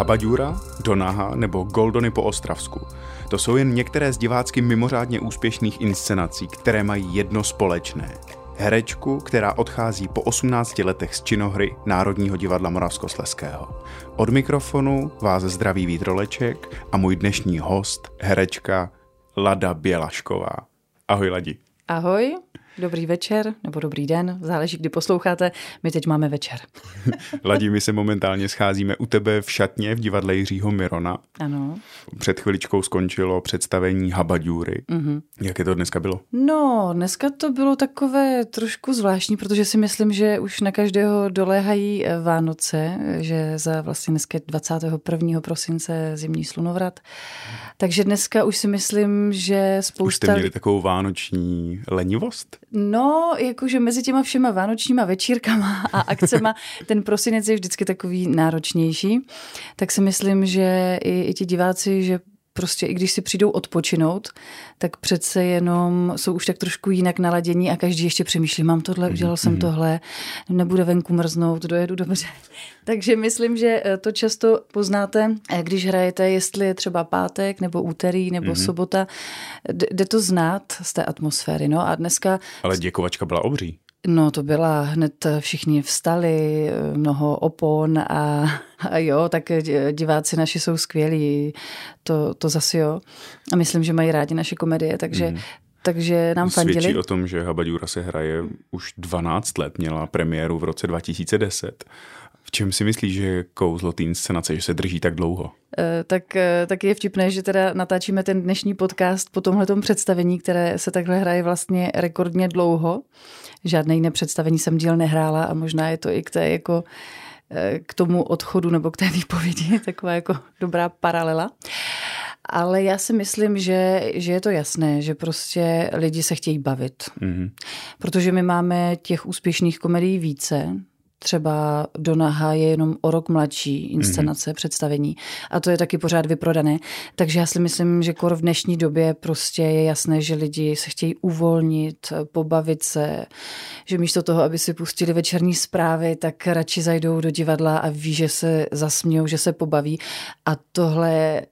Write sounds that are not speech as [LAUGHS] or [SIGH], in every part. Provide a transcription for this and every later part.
Habadura, Donaha nebo Goldony po Ostravsku. To jsou jen některé z divácky mimořádně úspěšných inscenací, které mají jedno společné. Herečku, která odchází po 18 letech z činohry Národního divadla Moravskosleského. Od mikrofonu vás zdraví Vítroleček a můj dnešní host, herečka Lada Bělašková. Ahoj Ladi. Ahoj. Dobrý večer nebo dobrý den, záleží, kdy posloucháte. My teď máme večer. [LAUGHS] Ladí, my se momentálně scházíme u tebe v šatně v divadle Jiřího Mirona. Ano. Před chviličkou skončilo představení Habaďůry. Mm-hmm. Jaké to dneska bylo? No, dneska to bylo takové trošku zvláštní, protože si myslím, že už na každého doléhají eh, Vánoce, že za vlastně dneska 21. prosince zimní slunovrat. Takže dneska už si myslím, že spousta... Už jste měli takovou vánoční lenivost? No, jakože mezi těma všema vánočníma večírkama a [LAUGHS] akcema ten prosinec je vždycky takový náročnější, tak si myslím, že i, i ti diváci, že prostě i když si přijdou odpočinout, tak přece jenom jsou už tak trošku jinak naladění a každý ještě přemýšlí, mám tohle, mhm, udělal jsem mhm. tohle, nebude venku mrznout, dojedu dobře. [LAUGHS] Takže myslím, že eh, to často poznáte, eh, když hrajete, jestli je třeba pátek nebo úterý nebo mm-hmm. sobota, jde to znát z té atmosféry. No a dneska... Ale děkovačka byla obří. No to byla, hned všichni vstali, mnoho opon a, a jo, tak diváci naši jsou skvělí, to, to zase jo. A myslím, že mají rádi naše komedie, takže, mm. takže nám Svědčí fandili. o tom, že Habadura se hraje už 12 let, měla premiéru v roce 2010. V čem si myslíš, že je kouzlo té inscenace, že se drží tak dlouho? Eh, tak, eh, tak je vtipné, že teda natáčíme ten dnešní podcast po tomhle představení, které se takhle hraje vlastně rekordně dlouho žádné jiné představení jsem díl nehrála a možná je to i k té jako eh, k tomu odchodu nebo k té výpovědi [LAUGHS] taková jako dobrá paralela. Ale já si myslím, že, že je to jasné, že prostě lidi se chtějí bavit. Mm-hmm. Protože my máme těch úspěšných komedií více, třeba Donaha je jenom o rok mladší inscenace, mm-hmm. představení a to je taky pořád vyprodané. Takže já si myslím, že kor v dnešní době prostě je jasné, že lidi se chtějí uvolnit, pobavit se, že místo toho, aby si pustili večerní zprávy, tak radši zajdou do divadla a ví, že se zasmějou, že se pobaví a tohle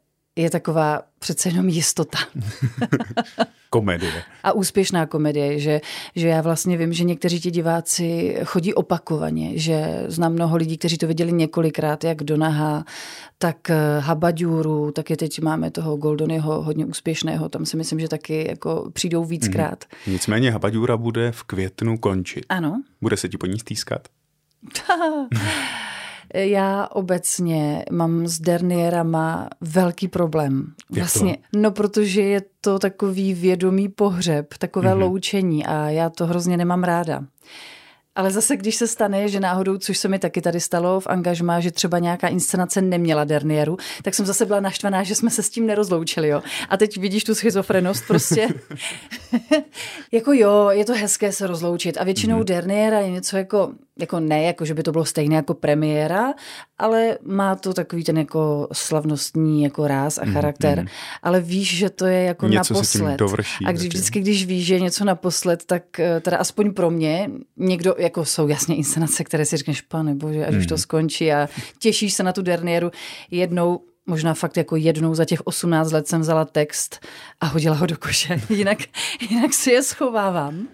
je taková přece jenom jistota. [LAUGHS] komedie. A úspěšná komedie, že, že já vlastně vím, že někteří ti diváci chodí opakovaně, že znám mnoho lidí, kteří to viděli několikrát, jak Donaha, tak eh, Habadjuru, je teď máme toho Goldonyho hodně úspěšného, tam si myslím, že taky jako přijdou víckrát. Mm. Nicméně Habadjura bude v květnu končit. Ano. Bude se ti po ní stýskat? [LAUGHS] Já obecně mám s derniérama velký problém. Vlastně, no protože je to takový vědomý pohřeb, takové mm-hmm. loučení a já to hrozně nemám ráda. Ale zase, když se stane, že náhodou, což se mi taky tady stalo v angažmá, že třeba nějaká inscenace neměla dernieru, tak jsem zase byla naštvaná, že jsme se s tím nerozloučili. Jo. A teď vidíš tu schizofrenost prostě. [LAUGHS] [LAUGHS] jako jo, je to hezké se rozloučit. A většinou mm-hmm. derniéra je něco jako, jako ne, jako že by to bylo stejné jako premiéra, ale má to takový ten jako slavnostní jako ráz a mhm, charakter. Mm-hmm. Ale víš, že to je jako něco naposled. Dovrší, a když vždycky, když víš, že je něco naposled, tak eh, teda aspoň pro mě někdo jako jsou jasně inscenace, které si řekneš, pane bože, až mm. už to hmm. skončí a těšíš se na tu derniéru. Jednou možná fakt jako jednou za těch 18 let jsem vzala text a hodila ho do koše. [LAUGHS] Jinak, jinak si je schovávám.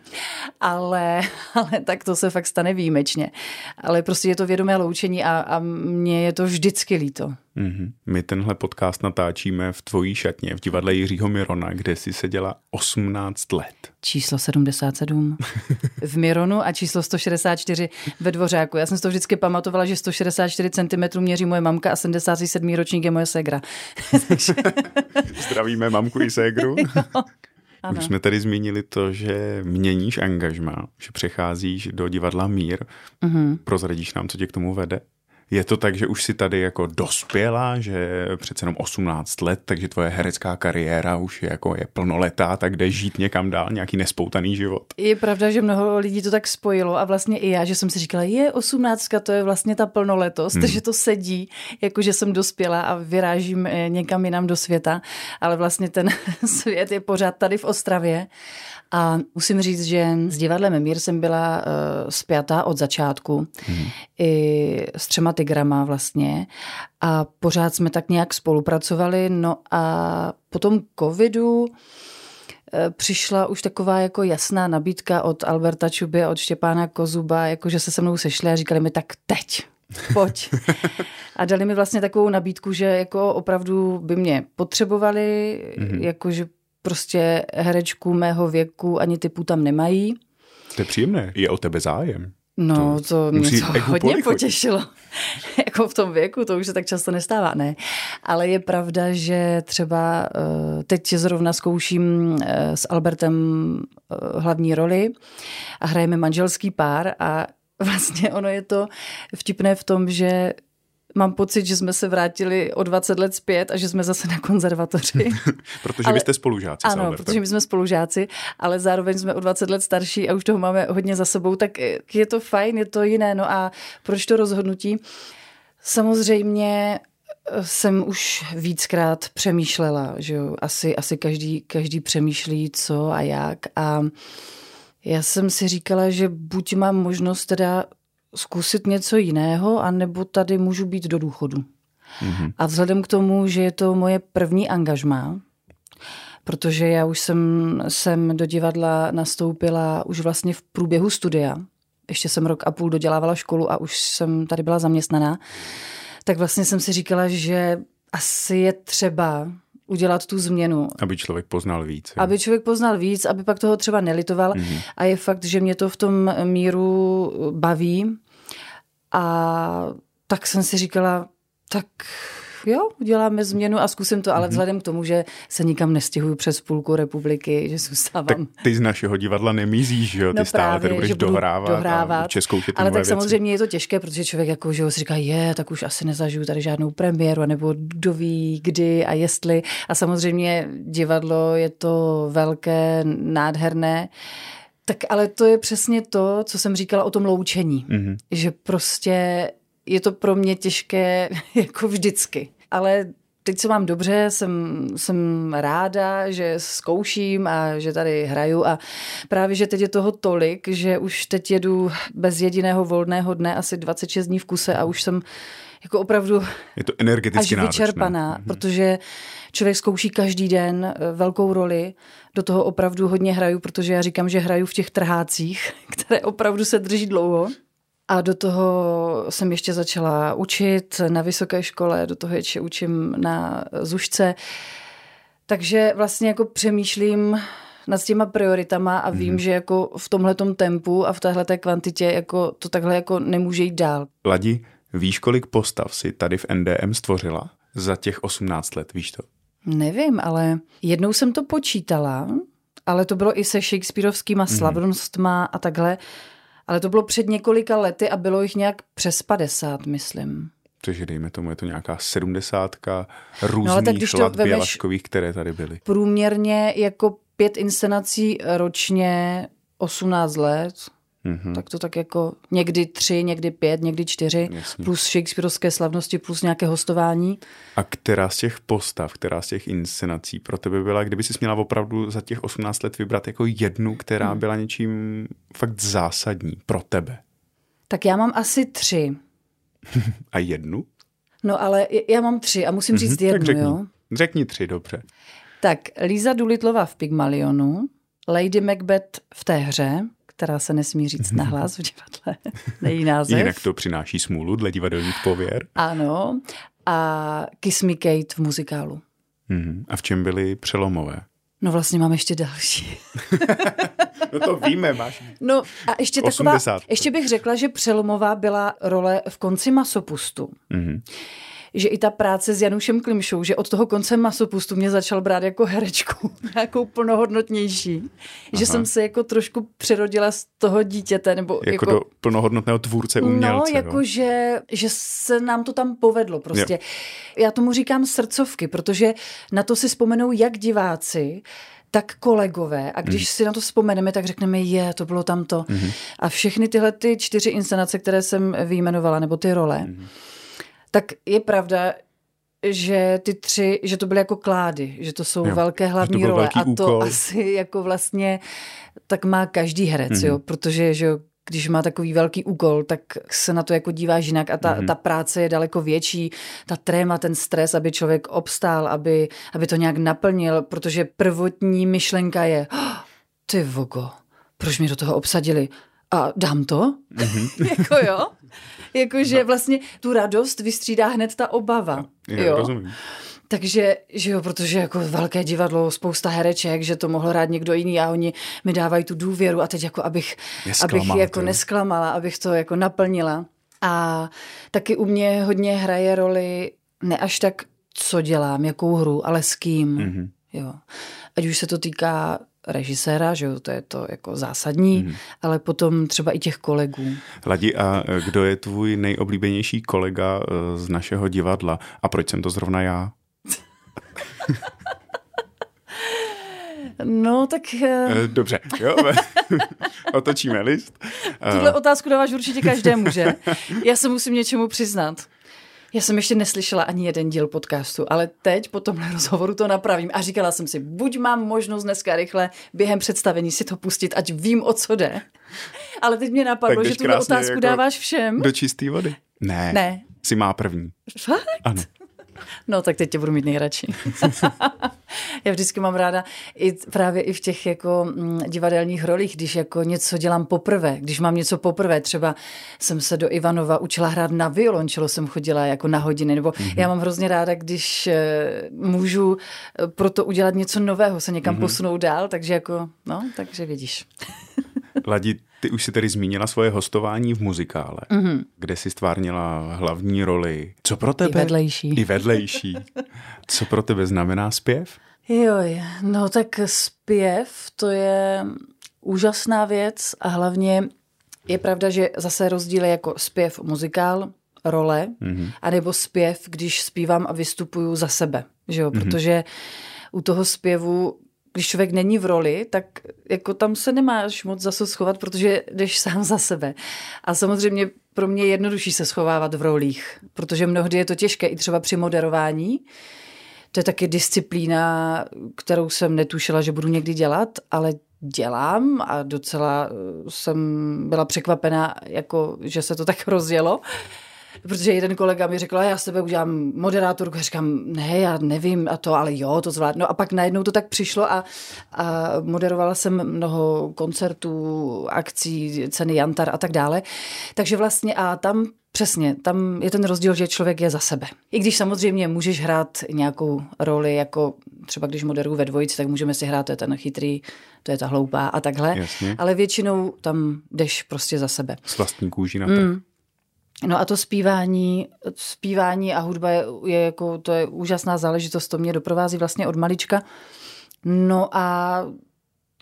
Ale, ale tak to se fakt stane výjimečně. Ale prostě je to vědomé loučení a, a mně je to vždycky líto. Mm-hmm. My tenhle podcast natáčíme v tvojí šatně v divadle Jiřího Mirona, kde jsi seděla 18 let. Číslo 77 [LAUGHS] v Mironu a číslo 164 ve Dvořáku. Já jsem si to vždycky pamatovala, že 164 cm měří moje mamka a 77 ročník je moje ségra. [LAUGHS] Zdravíme mamku i ségru. [LAUGHS] Ano. Už jsme tady zmínili to, že měníš angažma, že přecházíš do divadla Mír. Mm-hmm. Prozradíš nám, co tě k tomu vede? Je to tak, že už si tady jako dospěla, že přece jenom 18 let, takže tvoje herecká kariéra už je jako je plnoletá, tak jde žít někam dál, nějaký nespoutaný život. Je pravda, že mnoho lidí to tak spojilo a vlastně i já, že jsem si říkala, je 18, to je vlastně ta plnoletost, hmm. že to sedí, jako že jsem dospěla a vyrážím eh, někam jinam do světa, ale vlastně ten [LAUGHS] svět je pořád tady v Ostravě a musím říct, že s divadlem Mír jsem byla uh, spjatá od začátku. Hmm. I s třema Instagrama vlastně a pořád jsme tak nějak spolupracovali. No a potom covidu eh, přišla už taková jako jasná nabídka od Alberta Čuby od Štěpána Kozuba, jako že se se mnou sešli a říkali mi tak teď, pojď. [LAUGHS] A dali mi vlastně takovou nabídku, že jako opravdu by mě potřebovali, mm-hmm. jako že prostě herečku mého věku ani typu tam nemají. To je příjemné, je o tebe zájem. No, to, to mě to hodně potěšilo. [LAUGHS] jako v tom věku, to už se tak často nestává, ne. Ale je pravda, že třeba uh, teď zrovna zkouším uh, s Albertem uh, hlavní roli a hrajeme manželský pár a [LAUGHS] vlastně ono je to vtipné v tom, že mám pocit, že jsme se vrátili o 20 let zpět a že jsme zase na konzervatoři. [LAUGHS] protože ale, vy jste spolužáci. Ano, protože my jsme spolužáci, ale zároveň jsme o 20 let starší a už toho máme hodně za sebou, tak je to fajn, je to jiné. No a proč to rozhodnutí? Samozřejmě eh, jsem už víckrát přemýšlela, že jo, asi, asi každý, každý přemýšlí co a jak a já jsem si říkala, že buď mám možnost teda zkusit něco jiného, anebo tady můžu být do důchodu. Mm-hmm. A vzhledem k tomu, že je to moje první angažmá, protože já už jsem, jsem do divadla nastoupila už vlastně v průběhu studia, ještě jsem rok a půl dodělávala školu a už jsem tady byla zaměstnaná, tak vlastně jsem si říkala, že asi je třeba udělat tu změnu. Aby člověk poznal víc. Jo. Aby člověk poznal víc, aby pak toho třeba nelitoval. Mm-hmm. A je fakt, že mě to v tom míru baví. A tak jsem si říkala, tak jo, uděláme změnu a zkusím to, ale mm-hmm. vzhledem k tomu, že se nikam nestěhuju přes půlku republiky, že zůstávám. Tak ty z našeho divadla nemizíš, že jo? Ty no stále tady budeš dohrávat, dohrávat. českou Ale tak věci. samozřejmě je to těžké, protože člověk jako, že si říká, je, tak už asi nezažiju tady žádnou premiéru, nebo kdo ví, kdy a jestli. A samozřejmě divadlo je to velké, nádherné. Tak ale to je přesně to, co jsem říkala o tom loučení. Mm-hmm. Že prostě je to pro mě těžké [LAUGHS] jako vždycky. Ale teď se mám dobře, jsem, jsem ráda, že zkouším a že tady hraju a právě, že teď je toho tolik, že už teď jedu bez jediného volného dne asi 26 dní v kuse a už jsem jako opravdu je to energeticky až vyčerpaná, náročné. Mhm. protože člověk zkouší každý den eh, velkou roli. Do toho opravdu hodně hraju, protože já říkám, že hraju v těch trhácích, [LAUGHS] které opravdu se drží dlouho. A do toho jsem ještě začala učit na vysoké škole, do toho ještě učím na Zušce. Takže vlastně jako přemýšlím nad těma prioritama a vím, mm. že jako v tomhletom tempu a v téhle kvantitě jako to takhle jako nemůže jít dál. Ladi, víš, kolik postav si tady v NDM stvořila za těch 18 let, víš to? Nevím, ale jednou jsem to počítala, ale to bylo i se Shakespeareovskýma mm. slavnostma a takhle. Ale to bylo před několika lety a bylo jich nějak přes 50, myslím. Takže dejme tomu, je to nějaká sedmdesátka různých no, když lat bělaškových, které tady byly. Průměrně jako pět inscenací ročně 18 let, Mm-hmm. Tak to tak jako někdy tři, někdy pět, někdy čtyři, Jasně. plus Shakespeareovské slavnosti, plus nějaké hostování. A která z těch postav, která z těch inscenací pro tebe byla, kdyby si měla opravdu za těch 18 let vybrat jako jednu, která hmm. byla něčím fakt zásadní pro tebe? Tak já mám asi tři. [LAUGHS] a jednu? No ale já mám tři a musím říct mm-hmm, jednu, tak řekni. jo? Řekni tři, dobře. Tak Líza Dulitlová v Pygmalionu, Lady Macbeth v té hře, která se nesmí říct na hlas v divadle. [LAUGHS] Nejí název. Jinak to přináší smůlu dle divadelních pověr. Ano. A Kiss Me Kate v muzikálu. Mm-hmm. A v čem byly přelomové? No vlastně mám ještě další. [LAUGHS] no to víme, máš. No a ještě 80. taková, ještě bych řekla, že přelomová byla role v konci masopustu. Mm-hmm že i ta práce s Janušem Klimšou, že od toho konce masopustu mě začal brát jako herečku, [LAUGHS] nějakou plnohodnotnější. Aha. Že jsem se jako trošku přerodila z toho dítěte. Nebo jako, jako do plnohodnotného tvůrce no, umělce. No, jako že, že se nám to tam povedlo prostě. Jo. Já tomu říkám srdcovky, protože na to si vzpomenou jak diváci, tak kolegové. A když mm. si na to vzpomeneme, tak řekneme, je, to bylo tamto. Mm-hmm. A všechny tyhle ty čtyři inscenace, které jsem vyjmenovala, nebo ty role, mm-hmm tak je pravda, že ty tři, že to byly jako klády, že to jsou jo, velké hlavní role a to úkol. asi jako vlastně tak má každý herec, mm-hmm. jo, protože že když má takový velký úkol, tak se na to jako dívá jinak a ta, mm-hmm. ta práce je daleko větší, ta tréma, ten stres, aby člověk obstál, aby, aby to nějak naplnil, protože prvotní myšlenka je, oh, ty vogo, proč mě do toho obsadili? A dám to? Mm-hmm. [LAUGHS] jako jo? Jakože no. vlastně tu radost vystřídá hned ta obava. Jo, jo. rozumím. Takže, že jo, protože jako velké divadlo, spousta hereček, že to mohl rád někdo jiný a oni mi dávají tu důvěru a teď jako abych, abych jako jo. nesklamala, abych to jako naplnila. A taky u mě hodně hraje roli ne až tak, co dělám, jakou hru, ale s kým. Mm-hmm. Jo. Ať už se to týká režiséra, že jo, to je to jako zásadní, mm. ale potom třeba i těch kolegů. Ladi, a kdo je tvůj nejoblíbenější kolega eh, z našeho divadla a proč jsem to zrovna já? [LAUGHS] No, tak... Eh, eh, dobře, jo. [LAUGHS] Otočíme list. Tuhle otázku dáváš určitě každému, že? Já se musím něčemu přiznat. Já jsem ještě neslyšela ani jeden díl podcastu, ale teď po tomhle rozhovoru to napravím a říkala jsem si, buď mám možnost dneska rychle během představení si to pustit, ať vím, o co jde. Ale teď mě napadlo, že tu otázku jako dáváš všem. Do čisté vody? Ne. Ne. Si má první. Fakt? Ano. No, tak teď tě budu mít nejradši. [LAUGHS] Já vždycky mám ráda i právě i v těch jako mm, divadelních rolích, když jako něco dělám poprvé, když mám něco poprvé, třeba jsem se do Ivanova učila hrát na violončelo, jsem chodila jako na hodiny, nebo mm-hmm. já mám hrozně ráda, když eh, můžu eh, proto udělat něco nového, se někam mm-hmm. posunout dál, takže jako, no, takže vidíš. Ladi, ty už si tedy zmínila svoje hostování v muzikále, mm-hmm. kde si stvárnila hlavní roli. Co pro tebe? I vedlejší. I vedlejší. Co pro tebe znamená zpěv? Jo, no tak zpěv to je úžasná věc a hlavně je pravda, že zase rozdíl je jako zpěv muzikál, role, mm-hmm. anebo zpěv, když zpívám a vystupuju za sebe, že jo, mm-hmm. protože u toho zpěvu když člověk není v roli, tak jako tam se nemáš moc za co schovat, protože jdeš sám za sebe. A samozřejmě pro mě je jednodušší se schovávat v rolích, protože mnohdy je to těžké i třeba při moderování. To je taky disciplína, kterou jsem netušila, že budu někdy dělat, ale dělám a docela jsem byla překvapená, jako, že se to tak [LAUGHS] rozjelo protože jeden kolega mi řekl, já s tebe udělám moderátorku, a říkám, ne, já nevím a to, ale jo, to zvládnu. No a pak najednou to tak přišlo a, a moderovala jsem mnoho koncertů, akcí, ceny Jantar a tak dále. Takže vlastně a tam Přesně, tam je ten rozdíl, že člověk je za sebe. I když samozřejmě můžeš hrát nějakou roli, jako třeba když moderuju ve dvojici, tak můžeme si hrát, to je ten chytrý, to je ta hloupá a takhle. Jasně. Ale většinou tam jdeš prostě za sebe. S vlastní kůží na to. Mm. No a to zpívání, zpívání a hudba je, je jako, to je úžasná záležitost, to mě doprovází vlastně od malička. No a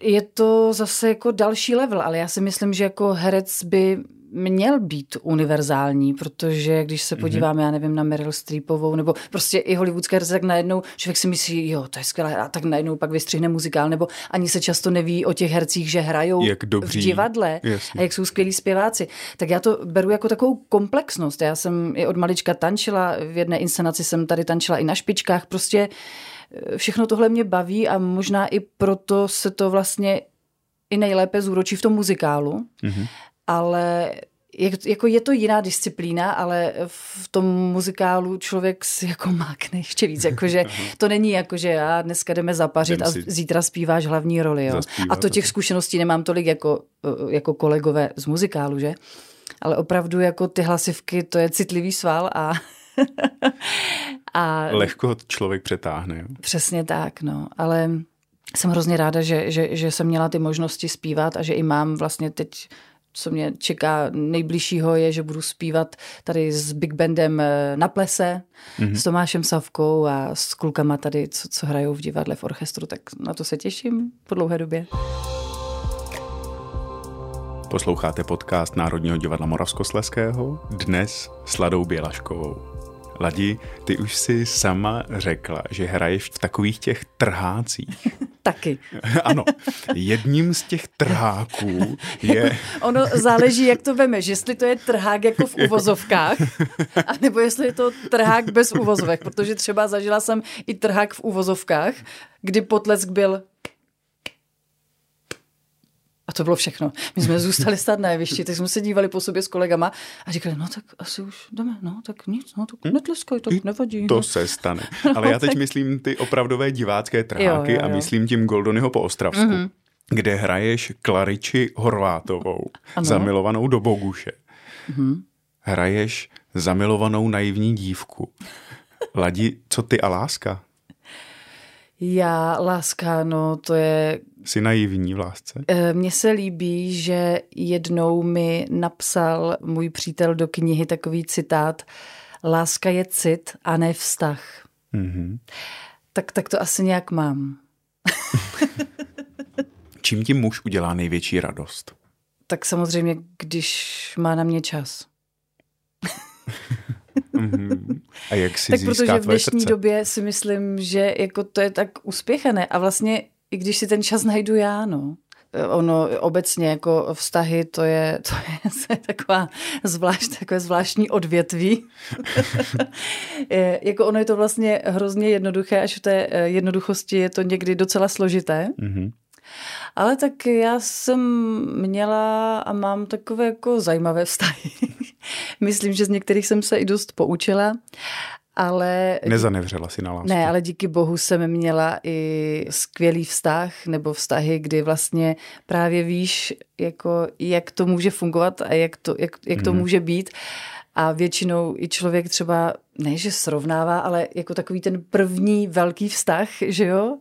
je to zase jako další level, ale já si myslím, že jako herec by měl být univerzální, protože když se mhm. podíváme, mm-hmm. já nevím, na Meryl Streepovou, nebo prostě i hollywoodské herce, tak najednou člověk si myslí, jo, to je skvělé, a tak najednou pak vystřihne muzikál, nebo ani se často neví o těch hercích, že hrajou jak dobří. v divadle Jasně. a jak jsou skvělí zpěváci. Tak já to beru jako takovou komplexnost. Já jsem i od malička tančila, v jedné inscenaci jsem tady tančila i na špičkách, prostě eh, všechno tohle mě baví a možná i proto se to vlastně i nejlépe zúročí v tom muzikálu. Mm-hmm ale je, jako je to jiná disciplína, ale v tom muzikálu člověk si jako mákne ještě víc, jakože [LAUGHS] to není jako, že já dneska jdeme zapařit a zítra zpíváš hlavní roli, jo. A to těch zkušeností nemám tolik jako, jako kolegové z muzikálu, že? Ale opravdu jako ty hlasivky, to je citlivý sval a [LAUGHS] a Lehko ho člověk přetáhne. Jo? Přesně tak, no. Ale jsem hrozně ráda, že, že, že jsem měla ty možnosti zpívat a že i mám vlastně teď co mě čeká nejbližšího, je, že budu zpívat tady s Big Bandem eh, na plese, mm-hmm. s Tomášem Savkou a s klukama tady, co, co hrajou v divadle, v orchestru, tak na to se těším po dlouhé době. Posloucháte podcast Národního divadla Moravskosleského, dnes s Ladou Bělaškovou. Ladi, ty už si sama řekla, že hraješ v takových těch trhácích. [LAUGHS] Taky. [LAUGHS] ano. Jedním z těch trháků je... [LAUGHS] ono záleží, jak to vemeš. Jestli to je trhák jako v uvozovkách, [LAUGHS] anebo jestli je to trhák bez uvozovek. Protože třeba zažila jsem i trhák v uvozovkách, kdy potlesk byl A to bylo všechno. My jsme zůstali stát na jevišti, tak jsme se dívali po sobě s kolegama a říkali, no tak asi už jdeme, no tak nic, no tak hm? netleskaj, to nevadí. To no. se stane. [LAUGHS] Ale já teď myslím ty opravdové divácké trháky jo, jo, jo. a myslím tím Goldonyho po Ostravsku. Mm-hmm kde hraješ Klariči Horvátovou, ano. zamilovanou do Boguše. Mm-hmm. Hraješ zamilovanou naivní dívku. Ladi, co ty a láska? Já, láska, no to je... Jsi naivní v lásce? Eh, mně se líbí, že jednou mi napsal můj přítel do knihy takový citát Láska je cit a ne vztah. Mm-hmm. Tak, tak to asi nějak mám. [LAUGHS] Čím ti muž udělá největší radost? Tak samozřejmě, když má na mě čas. [LAUGHS] mm-hmm. A jak si tak protože v dnešní srdce? době si myslím, že jako to je tak uspěchané a vlastně i když si ten čas najdu já, no. Ono obecně jako vztahy, to je, to je, [LAUGHS] to je taková zvlášť, takové zvláštní odvětví. [LAUGHS] je, jako ono je to vlastně hrozně jednoduché, až v té jednoduchosti je to někdy docela složité. Mm-hmm. Ale tak já jsem měla a mám takové jako zajímavé vztahy. [LAUGHS] Myslím, že z některých jsem se i dost poučila. Ale... Nezanevřela si na lásku. Ne, ale díky bohu jsem měla i skvělý vztah, nebo vztahy, kdy vlastně právě víš, jako, jak to může fungovat a jak to, jak, jak to mm. může být. A většinou i člověk třeba, ne že srovnává, ale jako takový ten první velký vztah, že jo,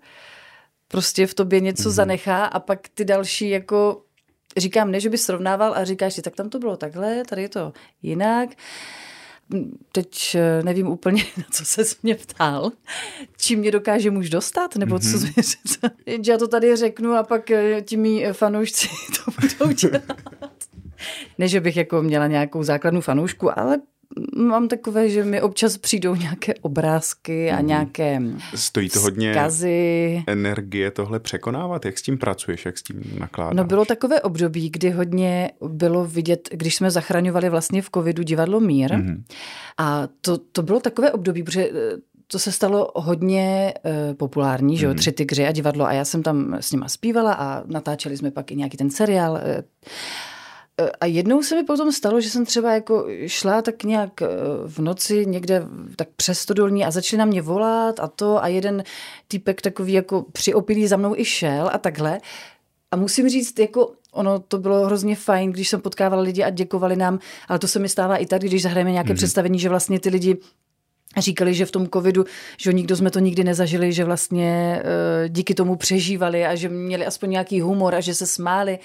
prostě v tobě něco mm. zanechá a pak ty další jako říkám, ne, že by srovnával a říkáš si, tak tam to bylo takhle, tady je to jinak. Teď eh, nevím úplně, [LAUGHS] na co se mě ptal, čím mě dokáže muž dostat, nebo co mm-hmm. [LAUGHS] já to tady řeknu a pak eh, ti mý fanoušci [LAUGHS] to budou dělat. Ne, že bych jako měla nějakou základnu fanoušku, ale mám takové, že mi občas přijdou nějaké obrázky a mhm. nějaké Stojí to hodně skazy. energie tohle překonávat? Jak s tím pracuješ, jak s tím nakládáš? No bylo takové období, kdy hodně bylo vidět, když jsme zachraňovali vlastně v covidu divadlo Mír mm-hmm. a to, to bylo takové období, protože eh, to se stalo hodně uh, populární, že jo, mm. Tři tygři a divadlo a já jsem tam s nima zpívala a natáčeli jsme pak i nějaký ten seriál. Uh, a jednou se mi potom stalo, že jsem třeba jako šla tak nějak eh, v noci někde tak přes stodolní a začali na mě volat a to a jeden týpek takový jako přiopilý za mnou i šel a takhle. A musím říct, jako ono to bylo hrozně fajn, když jsem potkávala lidi a děkovali nám, ale to se mi stává i tady, když zahrajeme nějaké mm-hmm. představení, že vlastně ty lidi říkali, že v tom covidu, že nikdo jsme to nikdy nezažili, že vlastně eh, díky tomu přežívali a že měli aspoň nějaký humor a že se smáli.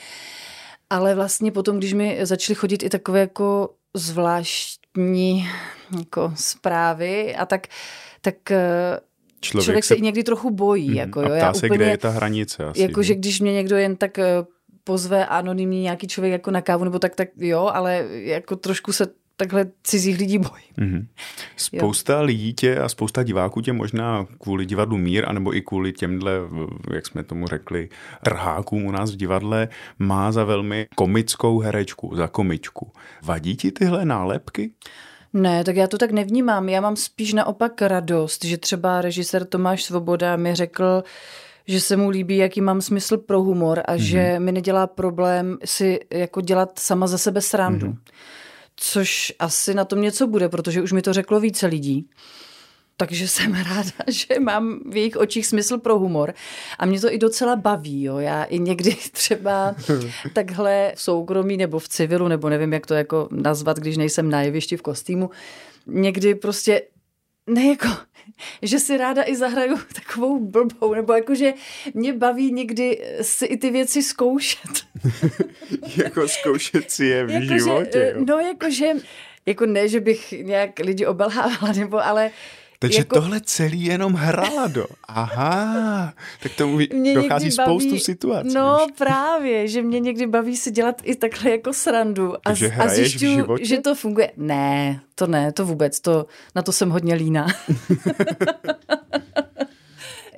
Ale vlastně potom, když mi začaly chodit i takové jako zvláštní jako zprávy a tak, tak eh, člověk, člověk se, se i někdy trochu bojí. Mm, jako, jo. A ptá Já se, úplně, kde je ta hranice. Asi, jako, že když mě někdo jen tak eh, pozve anonymní nějaký člověk jako na kávu, nebo tak, tak jo, ale jako trošku se takhle cizích lidí bojí. Mm-hmm. [LAUGHS] Spousta jo. lidí tě a spousta diváků tě možná kvůli divadlu Mír, anebo i kvůli těmhle, jak jsme tomu řekli, trhákům u nás v divadle, má za velmi komickou herečku, za komičku. Vadí ti tyhle nálepky? Ne, tak já to tak nevnímám. Já mám spíš naopak radost, že třeba režisér Tomáš Svoboda mi řekl, že se mu líbí, jaký mám smysl pro humor a mm-hmm. že mi nedělá problém si jako dělat sama za sebe srandu. Mm-hmm což asi na tom něco bude, protože už mi to řeklo více lidí. Takže jsem [LAUGHS] ráda, že mám v jejich očích smysl pro humor. A mě to i docela baví. Jo. Já i někdy [LAUGHS] třeba takhle v soukromí nebo v civilu, nebo nevím, jak to jako nazvat, když nejsem na jevišti v kostýmu, někdy prostě ne jako, že si ráda i zahraju [LAUGHS] takovou blbou, nebo jakože mě baví někdy si i ty věci zkoušet. [LAUGHS] jako zkoušet si je v jako životě, že, jo? No jakože, jako ne, že bych nějak lidi obelhávala, [LAUGHS] nebo ale takže jako... tohle celý jenom hrala do. Aha, tak tomu mě dochází spoustu baví... situací. No právě, že mě někdy baví si dělat i takhle jako srandu. A, a zjišťuju, že to funguje. Ne, to ne, to vůbec, to, na to jsem hodně líná. [LAUGHS]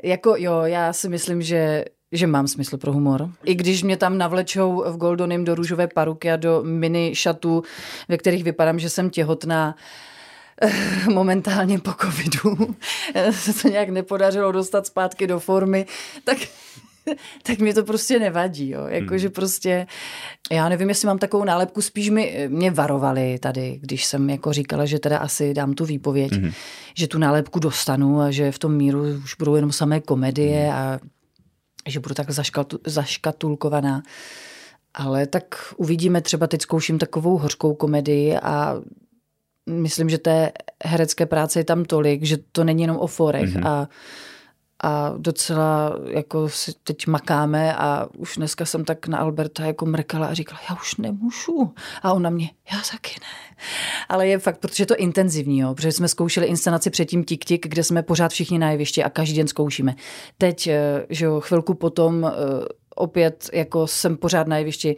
jako jo, já si myslím, že že mám smysl pro humor. I když mě tam navlečou v Goldonym do růžové paruky a do mini šatů, ve kterých vypadám, že jsem těhotná, [LAUGHS] momentálně po covidu [LAUGHS] se to nějak nepodařilo dostat zpátky do formy, tak [LAUGHS] tak mi to prostě nevadí. Jo. Jako, hmm. že prostě, já nevím, jestli mám takovou nálepku, spíš mi, mě varovali tady, když jsem jako říkala, že teda asi dám tu výpověď, hmm. že tu nálepku dostanu a že v tom míru už budou jenom samé komedie hmm. a že budu tak zaškatu, zaškatulkovaná. Ale tak uvidíme, třeba teď zkouším takovou hořkou komedii a myslím, že té herecké práce je tam tolik, že to není jenom o forech mm-hmm. a a docela jako si teď makáme a už dneska jsem tak na Alberta jako mrkala a říkala, já už nemůžu. A on na mě, já taky ne. Ale je fakt, protože je to intenzivní, jo, protože jsme zkoušeli inscenaci předtím Tik-Tik, kde jsme pořád všichni na jevišti a každý den zkoušíme. Teď, eh, že jo, chvilku potom eh, opět jako jsem pořád na jevišti.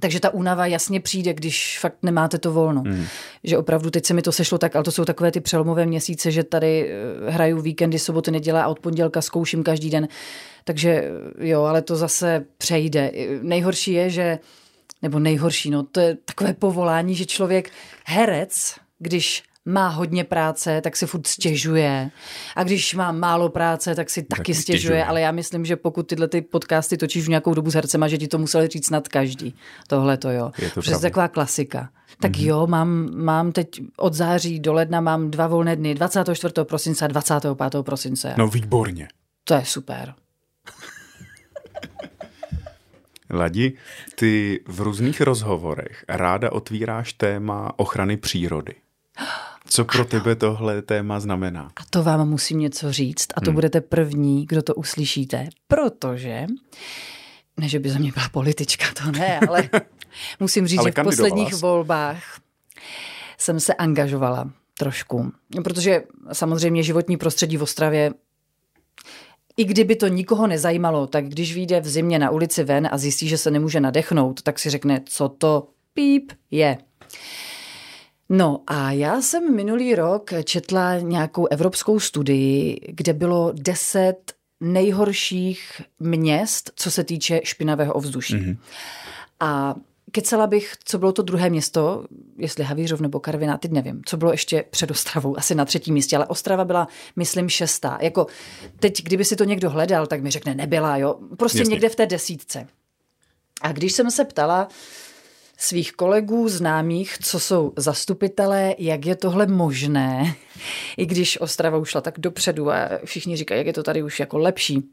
Takže ta únava jasně přijde, když fakt nemáte to volno. Mm. Že opravdu teď se mi to sešlo tak, ale to jsou takové ty přelomové měsíce, že tady eh, hraju víkendy, soboty, neděle a od pondělka zkouším každý den. Takže eh, jo, ale to zase přejde. Nejhorší je, že nebo nejhorší, no to je takové povolání, že člověk herec, když má hodně práce, tak si furt stěžuje. A když má málo práce, tak si taky, taky stěžuje. stěžuje. Ale já myslím, že pokud tyhle ty podcasty točíš v nějakou dobu s hercema, že ti to museli říct snad každý. Tohle to jo. Je to je taková klasika. Tak mm-hmm. jo, mám, mám teď od září do ledna mám dva volné dny, 24. prosince a 25. prosince. No výborně. To je super. Ladi, ty v různých rozhovorech ráda otvíráš téma ochrany přírody. [GASPS] Co pro tebe tohle téma znamená? A to vám musím něco říct a to hmm. budete první, kdo to uslyšíte, protože, ne, že by za mě byla politička, to ne, ale [LAUGHS] musím říct, ale že v posledních volbách jsem se angažovala trošku, protože samozřejmě životní prostředí v Ostravě i kdyby to nikoho nezajímalo, tak když vyjde v zimě na ulici ven a zjistí, že se nemůže nadechnout, tak si řekne, co to píp je. No a já jsem minulý rok četla nějakou evropskou studii, kde bylo deset nejhorších měst, co se týče špinavého ovzduší. Mm-hmm. A kecela bych, co bylo to druhé město, jestli Havířov nebo Karviná, teď nevím, co bylo ještě před Ostravou, asi na třetím místě, ale Ostrava byla, myslím, šestá. Jako teď, kdyby si to někdo hledal, tak mi řekne, nebyla, jo. Prostě Jasně. někde v té desítce. A když jsem se ptala, svých kolegů, známých, co jsou zastupitelé, jak je tohle možné, i když Ostrava ušla tak dopředu a všichni říkají, jak je to tady už jako lepší,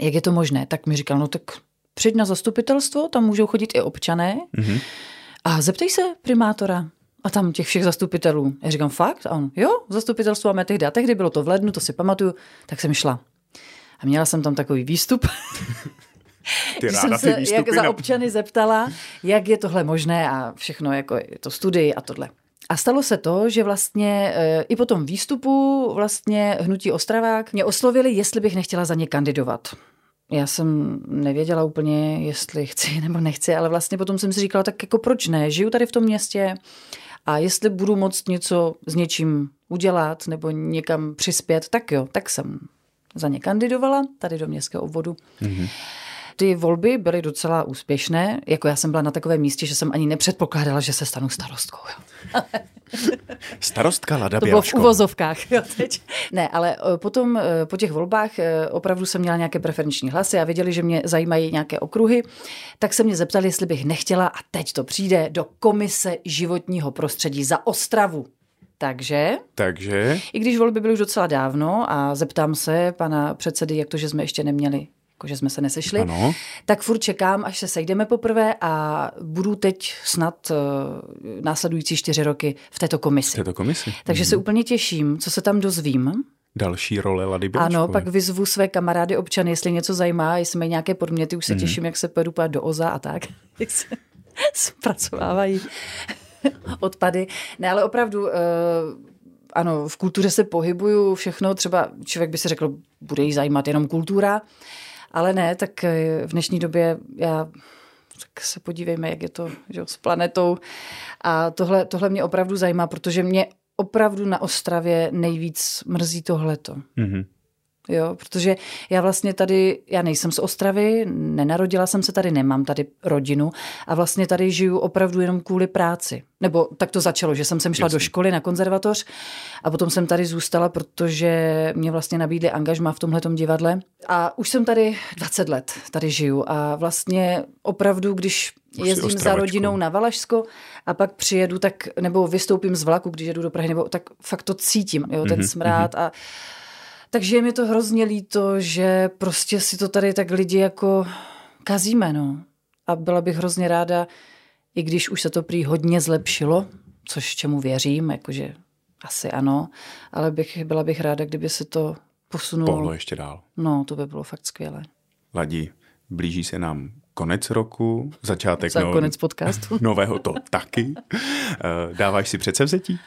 jak je to možné, tak mi říkal, no tak přijď na zastupitelstvo, tam můžou chodit i občané mm-hmm. a zeptej se primátora, a tam těch všech zastupitelů. Já říkám, fakt? A on, jo, zastupitelstvo máme tehdy. A tehdy bylo to v lednu, to si pamatuju, tak jsem šla. A měla jsem tam takový výstup. [LAUGHS] Ty ráda jsem se ty jak za občany zeptala, jak je tohle možné a všechno, jako je to studii a tohle. A stalo se to, že vlastně e, i po tom výstupu vlastně Hnutí Ostravák mě oslovili, jestli bych nechtěla za ně kandidovat. Já jsem nevěděla úplně, jestli chci [LAUGHS] nebo nechci, ale vlastně potom jsem si říkala, tak jako proč ne, žiju tady v tom městě a jestli budu moct něco s něčím udělat nebo někam přispět, tak jo, tak jsem za ně kandidovala tady do městského obvodu. Mm-hmm ty volby byly docela úspěšné. Jako já jsem byla na takovém místě, že jsem ani nepředpokládala, že se stanu starostkou. [LAUGHS] Starostka Lada To bylo v uvozovkách. Jo, teď. Ne, ale eh, potom eh, po těch volbách eh, opravdu jsem měla nějaké preferenční hlasy a věděli, že mě zajímají nějaké okruhy, tak se mě zeptali, jestli bych nechtěla, a teď to přijde, do Komise životního prostředí za Ostravu. Takže, Takže, i když volby byly už docela dávno a zeptám se pana předsedy, jak to, že jsme ještě neměli jako že jsme se nesešli, ano. tak furt čekám, až se sejdeme poprvé a budu teď snad uh, následující čtyři roky v této komisi. V této komisi. Takže hmm. se úplně těším, co se tam dozvím. Další role Lady Běločkové. Ano, pak vyzvu své kamarády občany, jestli něco zajímá, jestli mají nějaké podměty, už se hmm. těším, jak se pojedu do OZA a tak, [LAUGHS] jak se [LAUGHS] zpracovávají [LAUGHS] odpady. Ne, ale opravdu, uh, ano, v kultuře se pohybuju, všechno, třeba člověk by si řekl, bude jí zajímat jenom kultura, ale ne, tak eh, v dnešní době já tak se podívejme, jak je to že, s planetou. A tohle, tohle mě opravdu zajímá, protože mě opravdu na Ostravě nejvíc mrzí tohleto. Mm-hmm. Jo, protože já vlastně tady, já nejsem z Ostravy, nenarodila jsem se tady, nemám tady rodinu a vlastně tady žiju opravdu jenom kvůli práci. Nebo tak to začalo, že jsem sem šla Jasně. do školy na konzervatoř a potom jsem tady zůstala, protože mě vlastně nabídli angažma v tomhle divadle. A už jsem tady 20 let, tady žiju a vlastně opravdu, když už jezdím za rodinou na Valašsko a pak přijedu, tak nebo vystoupím z vlaku, když jedu do Prahy, nebo tak fakt to cítím, jo, ten mm-hmm. smrád a takže je mi to hrozně líto, že prostě si to tady tak lidi jako kazíme, no. A byla bych hrozně ráda, i když už se to prý hodně zlepšilo, což čemu věřím, jakože asi ano, ale bych, byla bych ráda, kdyby se to posunulo. Pohlo ještě dál. No, to by bylo fakt skvělé. Ladí, blíží se nám konec roku, začátek Za no, konec podcastu. [LAUGHS] nového to taky. Eh, dáváš si předsevzetí?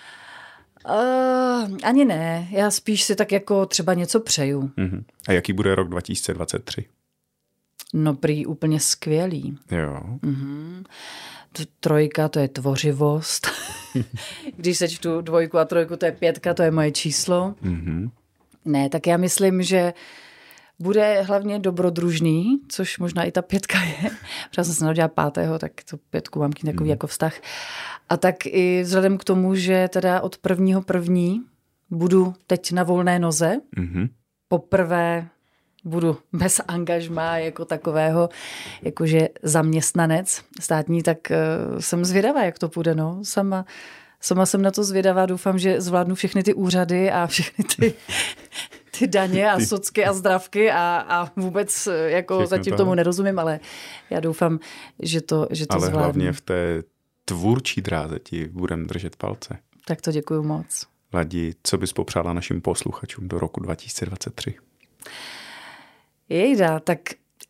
Uh, ani ne, já spíš si tak jako třeba něco přeju. Uh-huh. A jaký bude rok 2023? No prý úplně skvělý. Jo. Uh-huh. Trojka to je tvořivost. [LAUGHS] Když seč tu dvojku a trojku, to je pětka, to je moje číslo. Uh-huh. Ne, tak já myslím, že bude hlavně dobrodružný, což možná i ta pětka je. [LAUGHS] Protože jsem se narodila pátého, tak to pětku mám takový mm. jako vztah. A tak i vzhledem k tomu, že teda od prvního první budu teď na volné noze, mm-hmm. poprvé budu bez angažmá jako takového, jakože zaměstnanec státní, tak uh, jsem zvědavá, jak to půjde, no. Sama, sama jsem na to zvědavá, doufám, že zvládnu všechny ty úřady a všechny ty [LAUGHS] ty daně a [LAUGHS] socky a zdravky a, a vůbec eh, jako Všechno zatím toho. tomu nerozumím, ale já doufám, že to, že to ale zvládnu. hlavně v té tvůrčí dráze ti budem držet palce. Tak to děkuji moc. Ladi, co bys popřála našim posluchačům do roku 2023? Jejda, tak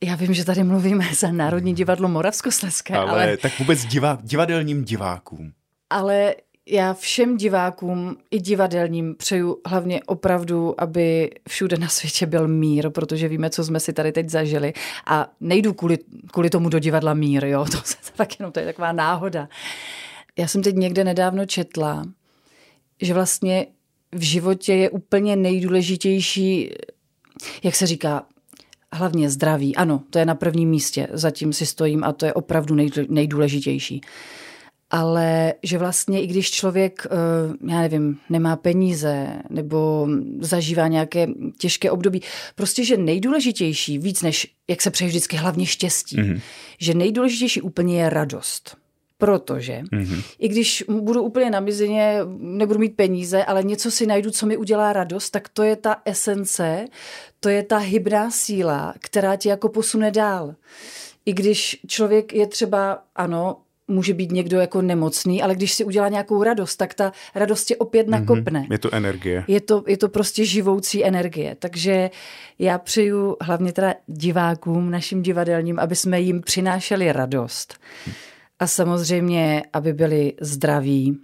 já vím, že tady mluvíme za Národní divadlo Moravskoslezské, ale... ale... tak vůbec divá, divadelním divákům. Ale já všem divákům i divadelním přeju hlavně opravdu, aby všude na světě byl mír, protože víme, co jsme si tady teď zažili. A nejdu kvůli, kvůli tomu do divadla mír, jo, [LAUGHS] to se tak jenom, to je taková náhoda. Já jsem teď někde nedávno četla, že vlastně v životě je úplně nejdůležitější, jak se říká, hlavně zdraví. Ano, to je na prvním místě, zatím si stojím a to je opravdu nejdůležitější ale že vlastně i když člověk, eh, já nevím, nemá peníze nebo zažívá nějaké těžké období, prostě, že nejdůležitější, víc než, jak se přeje vždycky, hlavně štěstí, mm-hmm. že nejdůležitější úplně je radost. Protože mm-hmm. i když budu úplně na mizině, nebudu mít peníze, ale něco si najdu, co mi udělá radost, tak to je ta esence, to je ta hybná síla, která tě jako posune dál. I když člověk je třeba, ano, může být někdo jako nemocný, ale když si udělá nějakou radost, tak ta radost tě opět mhm. nakopne. Mm-hmm. Je to energie. Je to, je to prostě živoucí energie. Takže já přeju hlavně teda divákům, našim divadelním, aby jsme jim přinášeli radost. A samozřejmě, aby byli zdraví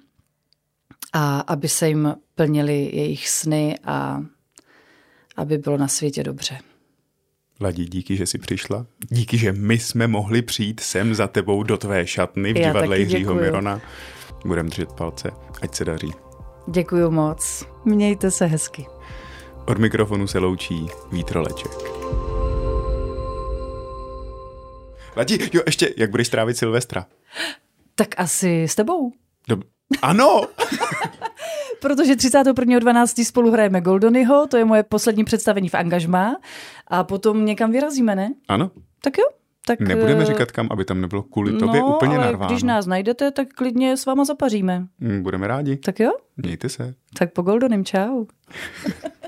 a aby se jim plnili jejich sny a aby bylo na světě dobře. Ladí, díky, že jsi přišla. Díky, že my jsme mohli přijít sem za tebou do tvé šatny v Já divadle Jiřího Mirona. Budem držet palce, ať se daří. Děkuji moc. Mějte se hezky. Od mikrofonu se loučí Vítroleček. Ladí, jo, ještě, jak budeš trávit Silvestra? Tak asi s tebou. Dob- ano! [LAUGHS] protože 31.12. spolu hrajeme Goldonyho, to je moje poslední představení v angažmá a potom někam vyrazíme, ne? Ano. Tak jo. Tak, Nebudeme eh, říkat kam, aby tam nebylo kvůli tobě no, úplně ale narváno. když nás najdete, tak klidně s váma zapaříme. Budeme rádi. Tak jo? Mějte se. Tak po Goldonym, čau. [LAUGHS]